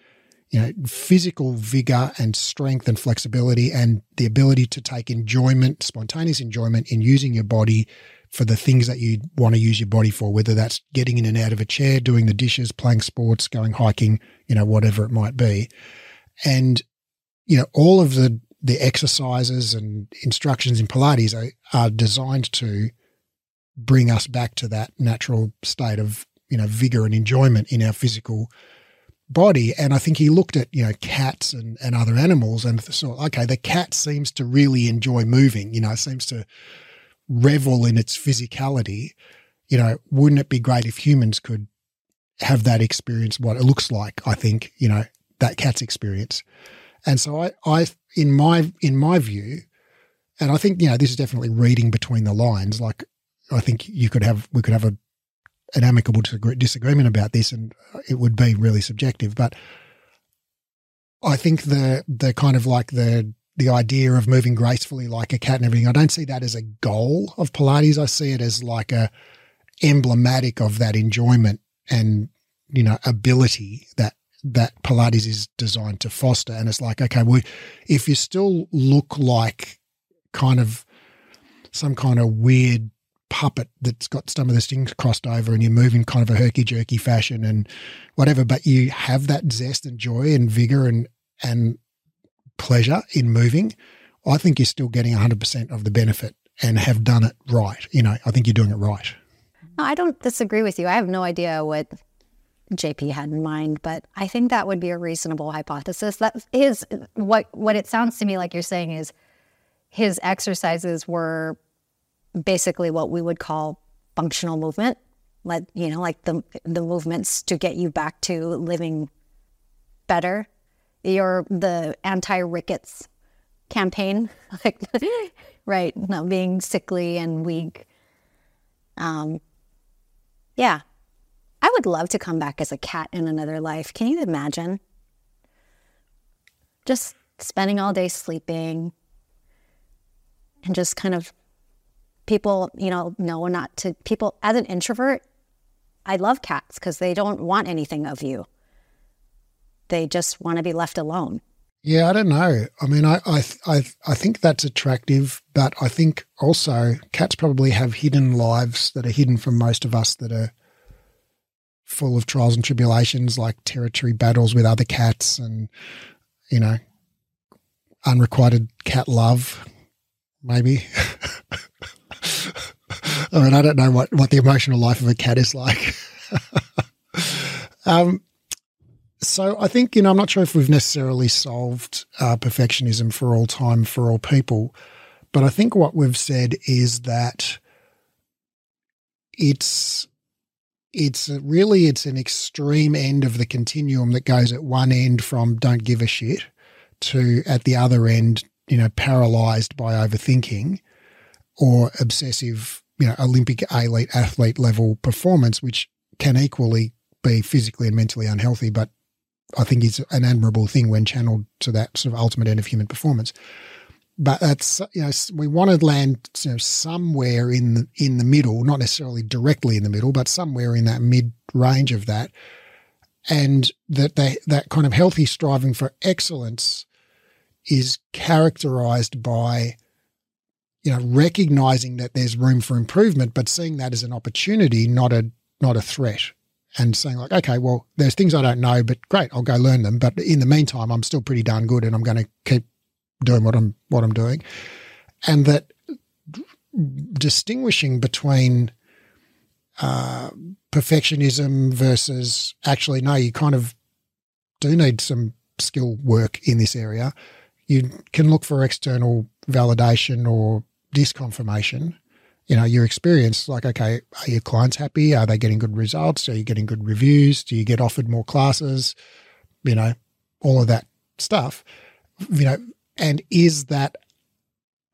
you know, physical vigor and strength and flexibility and the ability to take enjoyment, spontaneous enjoyment in using your body for the things that you want to use your body for, whether that's getting in and out of a chair, doing the dishes, playing sports, going hiking, you know, whatever it might be. And, you know, all of the, the exercises and instructions in Pilates are, are designed to bring us back to that natural state of you know vigor and enjoyment in our physical body. And I think he looked at you know cats and, and other animals and thought, okay, the cat seems to really enjoy moving. You know, seems to revel in its physicality. You know, wouldn't it be great if humans could have that experience? What it looks like, I think you know that cat's experience. And so I, I in my in my view, and I think you know this is definitely reading between the lines. Like I think you could have we could have a an amicable disagreement about this, and it would be really subjective. But I think the the kind of like the the idea of moving gracefully like a cat and everything. I don't see that as a goal of Pilates. I see it as like a emblematic of that enjoyment and you know ability that that Pilates is designed to foster. And it's like, okay, well, if you still look like kind of some kind of weird puppet that's got some of the strings crossed over and you move in kind of a herky jerky fashion and whatever, but you have that zest and joy and vigor and and pleasure in moving, I think you're still getting 100% of the benefit and have done it right. You know, I think you're doing it right. No, I don't disagree with you. I have no idea what JP had in mind, but I think that would be a reasonable hypothesis. That is what what it sounds to me like you're saying is his exercises were basically what we would call functional movement. Like, you know, like the the movements to get you back to living better. Your the anti rickets campaign, like right, not being sickly and weak. Um, yeah, I would love to come back as a cat in another life. Can you imagine? Just spending all day sleeping and just kind of people, you know, know not to people as an introvert. I love cats because they don't want anything of you. They just want to be left alone. Yeah, I don't know. I mean, I, I, I, I think that's attractive, but I think also cats probably have hidden lives that are hidden from most of us that are full of trials and tribulations, like territory battles with other cats and, you know, unrequited cat love, maybe. I mean, I don't know what, what the emotional life of a cat is like. um, so I think, you know, I'm not sure if we've necessarily solved uh, perfectionism for all time, for all people, but I think what we've said is that it's it's really it's an extreme end of the continuum that goes at one end from don't give a shit to at the other end, you know, paralyzed by overthinking or obsessive, you know, Olympic elite athlete level performance, which can equally be physically and mentally unhealthy, but I think is an admirable thing when channeled to that sort of ultimate end of human performance. But that's you know we want to land you know, somewhere in the in the middle, not necessarily directly in the middle, but somewhere in that mid range of that, and that they, that kind of healthy striving for excellence is characterized by you know recognizing that there's room for improvement, but seeing that as an opportunity, not a not a threat and saying like, okay, well, there's things I don't know, but great, I'll go learn them. But in the meantime, I'm still pretty darn good, and I'm going to keep doing what I'm what I'm doing, and that distinguishing between uh, perfectionism versus actually no, you kind of do need some skill work in this area. You can look for external validation or disconfirmation you know, your experience, like, okay, are your clients happy? Are they getting good results? Are you getting good reviews? Do you get offered more classes? You know, all of that stuff, you know, and is that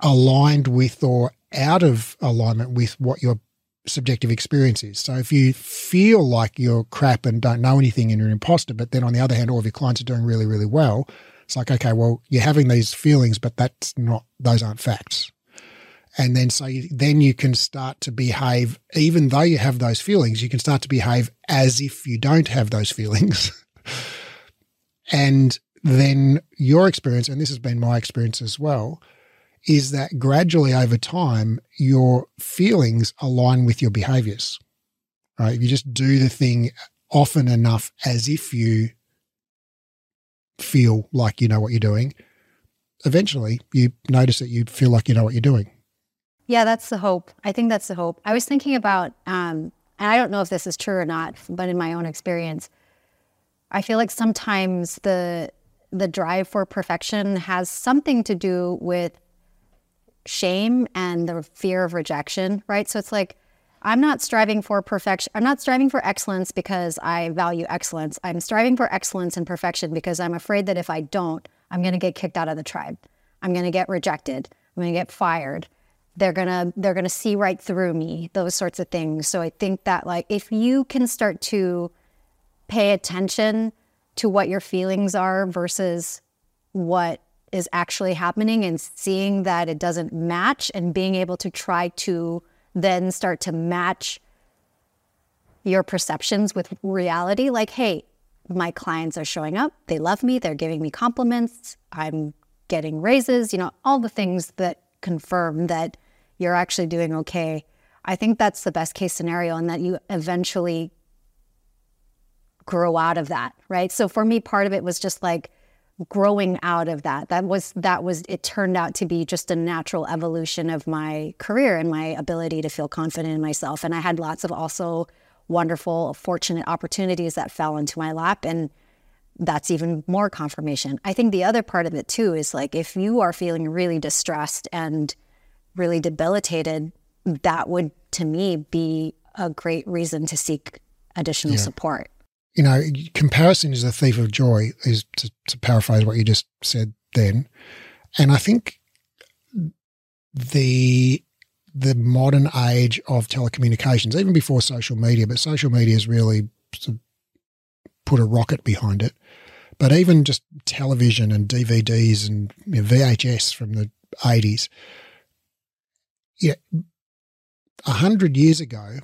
aligned with or out of alignment with what your subjective experience is? So if you feel like you're crap and don't know anything and you're an imposter, but then on the other hand, all of your clients are doing really, really well, it's like, okay, well, you're having these feelings, but that's not, those aren't facts and then so you, then you can start to behave even though you have those feelings you can start to behave as if you don't have those feelings. And then your experience and this has been my experience as well is that gradually over time your feelings align with your behaviors right? If you just do the thing often enough as if you feel like you know what you're doing. Eventually you notice that you feel like you know what you're doing yeah, that's the hope. I think that's the hope. I was thinking about, um, and I don't know if this is true or not, but in my own experience, I feel like sometimes the the drive for perfection has something to do with shame and the fear of rejection, right? So it's like I'm not striving for perfection. I'm not striving for excellence because I value excellence. I'm striving for excellence and perfection because I'm afraid that if I don't, I'm going to get kicked out of the tribe. I'm going to get rejected. I'm going to get fired they're gonna they're gonna see right through me those sorts of things. So i think that like if you can start to pay attention to what your feelings are versus what is actually happening and seeing that it doesn't match and being able to try to then start to match your perceptions with reality like hey my clients are showing up they love me they're giving me compliments i'm getting raises you know all the things that confirm that you're actually doing okay. I think that's the best case scenario and that you eventually grow out of that, right? So for me part of it was just like growing out of that. That was that was it turned out to be just a natural evolution of my career and my ability to feel confident in myself and I had lots of also wonderful fortunate opportunities that fell into my lap and that's even more confirmation. I think the other part of it too is like if you are feeling really distressed and really debilitated, that would to me be a great reason to seek additional yeah. support. You know, comparison is a thief of joy, is to, to paraphrase what you just said then. And I think the the modern age of telecommunications, even before social media, but social media has really put a rocket behind it. But even just television and DVDs and you know, VHS from the 80s, yeah, a hundred years ago,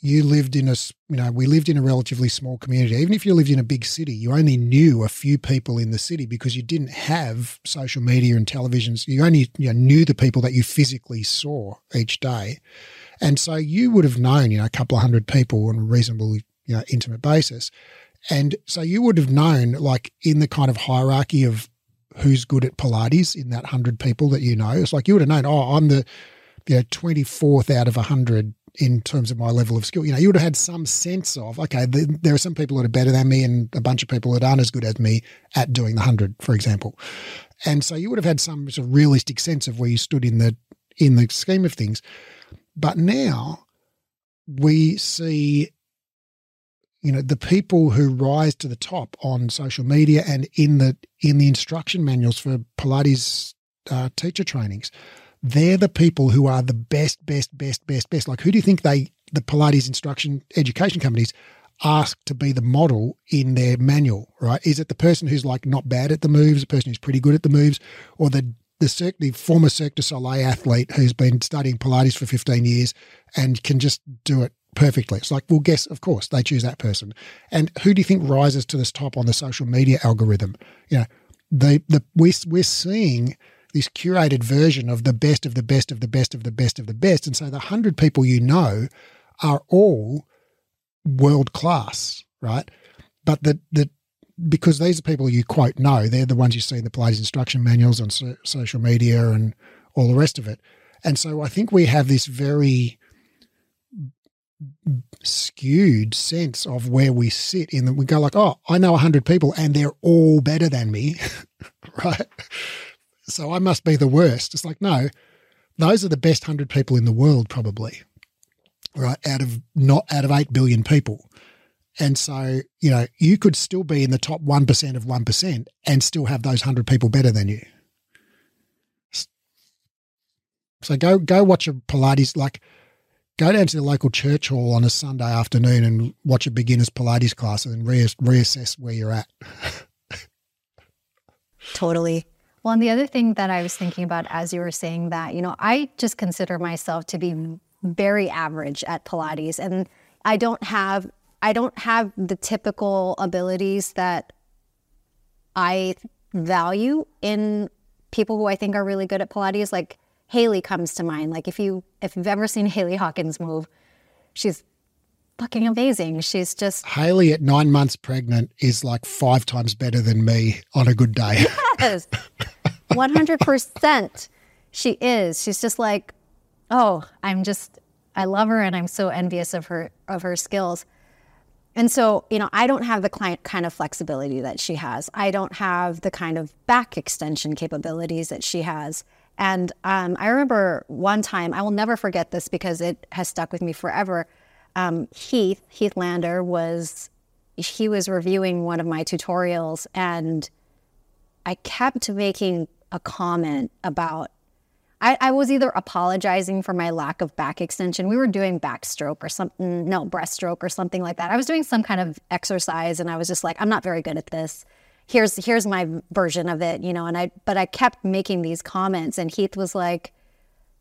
you lived in a, you know, we lived in a relatively small community. Even if you lived in a big city, you only knew a few people in the city because you didn't have social media and televisions. You only you know, knew the people that you physically saw each day. And so you would have known, you know, a couple of hundred people on a reasonably, you know, intimate basis. And so you would have known, like, in the kind of hierarchy of who's good at Pilates in that hundred people that you know. It's like you would have known, oh, I'm the you know, 24th out of 100 in terms of my level of skill. You know, you would have had some sense of, okay, the, there are some people that are better than me and a bunch of people that aren't as good as me at doing the 100, for example. And so you would have had some sort of realistic sense of where you stood in the in the scheme of things. But now we see you know the people who rise to the top on social media and in the in the instruction manuals for pilates uh, teacher trainings they're the people who are the best best best best best like who do you think they the pilates instruction education companies ask to be the model in their manual, right? Is it the person who's like not bad at the moves, the person who's pretty good at the moves, or the the, Cirque, the former Cirque du Soleil athlete who's been studying Pilates for 15 years and can just do it perfectly. It's like, well, guess, of course, they choose that person. And who do you think rises to this top on the social media algorithm? You know, the, the, we, we're seeing this curated version of the best of the best of the best of the best of the best. And so the 100 people you know are all world class, right? But the, the, because these are people you quote know, they're the ones you see in the Pilates instruction manuals on so, social media and all the rest of it. And so I think we have this very skewed sense of where we sit in that we go like, oh, I know 100 people and they're all better than me, right? So I must be the worst. It's like, no, those are the best 100 people in the world probably, right? Out of not out of 8 billion people. And so, you know, you could still be in the top 1% of 1% and still have those 100 people better than you. So go go watch a Pilates like go down to the local church hall on a Sunday afternoon and watch a beginner's Pilates class and re- reassess where you're at. totally. Well, and the other thing that I was thinking about as you were saying that, you know, I just consider myself to be very average at Pilates and I don't have I don't have the typical abilities that I value in people who I think are really good at Pilates. Like Haley comes to mind. Like if you if you've ever seen Haley Hawkins move, she's fucking amazing. She's just Haley at nine months pregnant is like five times better than me on a good day. Yes. One hundred percent she is. She's just like, oh, I'm just I love her and I'm so envious of her of her skills. And so, you know, I don't have the client kind of flexibility that she has. I don't have the kind of back extension capabilities that she has. And um, I remember one time, I will never forget this because it has stuck with me forever. Um, Heath, Heath Lander was, he was reviewing one of my tutorials and I kept making a comment about I, I, was either apologizing for my lack of back extension. We were doing backstroke or something, no, breaststroke or something like that. I was doing some kind of exercise and I was just like, I'm not very good at this. Here's here's my version of it, you know, and I but I kept making these comments and Heath was like,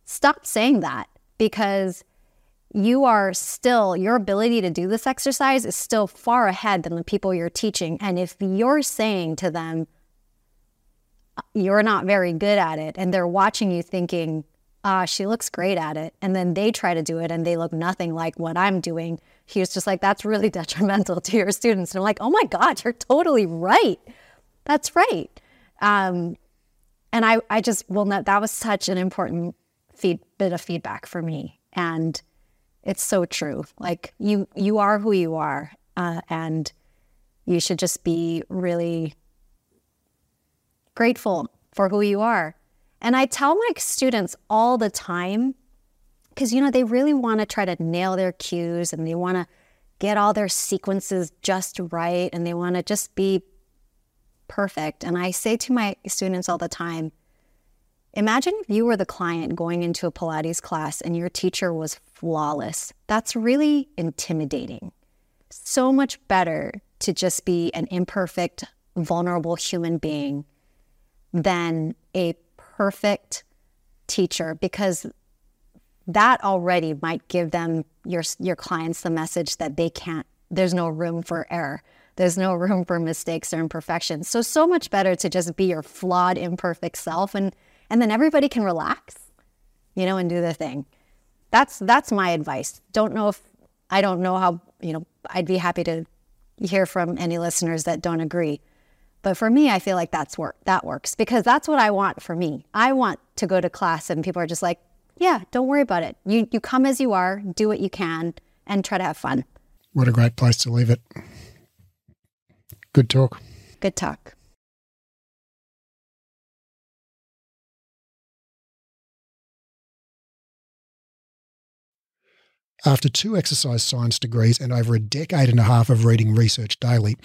stop saying that because you are still your ability to do this exercise is still far ahead than the people you're teaching. And if you're saying to them, uh, you're not very good at it and they're watching you thinking ah she looks great at it. And then they try to do it and they look nothing like what i'm doing. He was just like that's really detrimental to your students. And i'm like oh my god you're totally right. That's right. Um, and i i just will not that was such an important feed, bit of feedback for me. And it's so true. Like you you are who you are uh, and you should just be really grateful for who you are. And I tell my students all the time, because, you know, they really want to try to nail their cues and they want to get all their sequences just right and they want to just be perfect. And I say to my students all the time, imagine if you were the client going into a Pilates class and your teacher was flawless. That's really intimidating. So much better to just be an imperfect, vulnerable human being than a perfect teacher because that already might give them your your clients the message that they can't there's no room for error. There's no room for mistakes or imperfections. So so much better to just be your flawed imperfect self and and then everybody can relax you know and do the thing. That's that's my advice. Don't know if i don't know how you know i'd be happy to hear from any listeners that don't agree but for me, I feel like that's work that works because that's what I want for me. I want to go to class and people are just like, yeah, don't worry about it. You you come as you are, do what you can, and try to have fun. What a great place to leave it. Good talk. Good talk. After two exercise science degrees and over a decade and a half of reading research daily,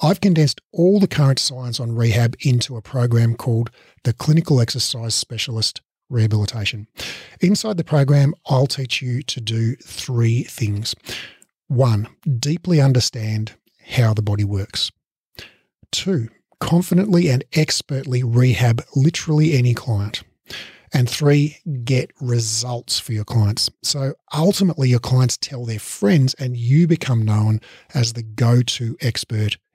I've condensed all the current science on rehab into a program called the Clinical Exercise Specialist Rehabilitation. Inside the program, I'll teach you to do three things One, deeply understand how the body works. Two, confidently and expertly rehab literally any client. And three, get results for your clients. So ultimately, your clients tell their friends, and you become known as the go to expert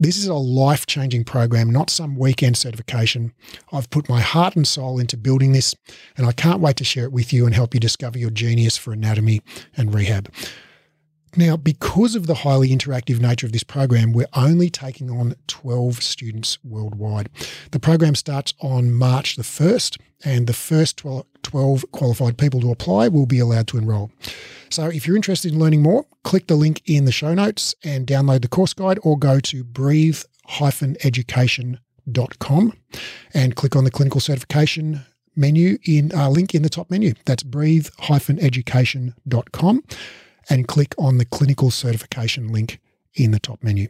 This is a life changing program, not some weekend certification. I've put my heart and soul into building this, and I can't wait to share it with you and help you discover your genius for anatomy and rehab. Now, because of the highly interactive nature of this program, we're only taking on 12 students worldwide. The program starts on March the 1st, and the first 12 qualified people to apply will be allowed to enrol. So if you're interested in learning more, click the link in the show notes and download the course guide or go to breathe-education.com and click on the clinical certification menu in uh, link in the top menu. That's breathe-education.com and click on the clinical certification link in the top menu.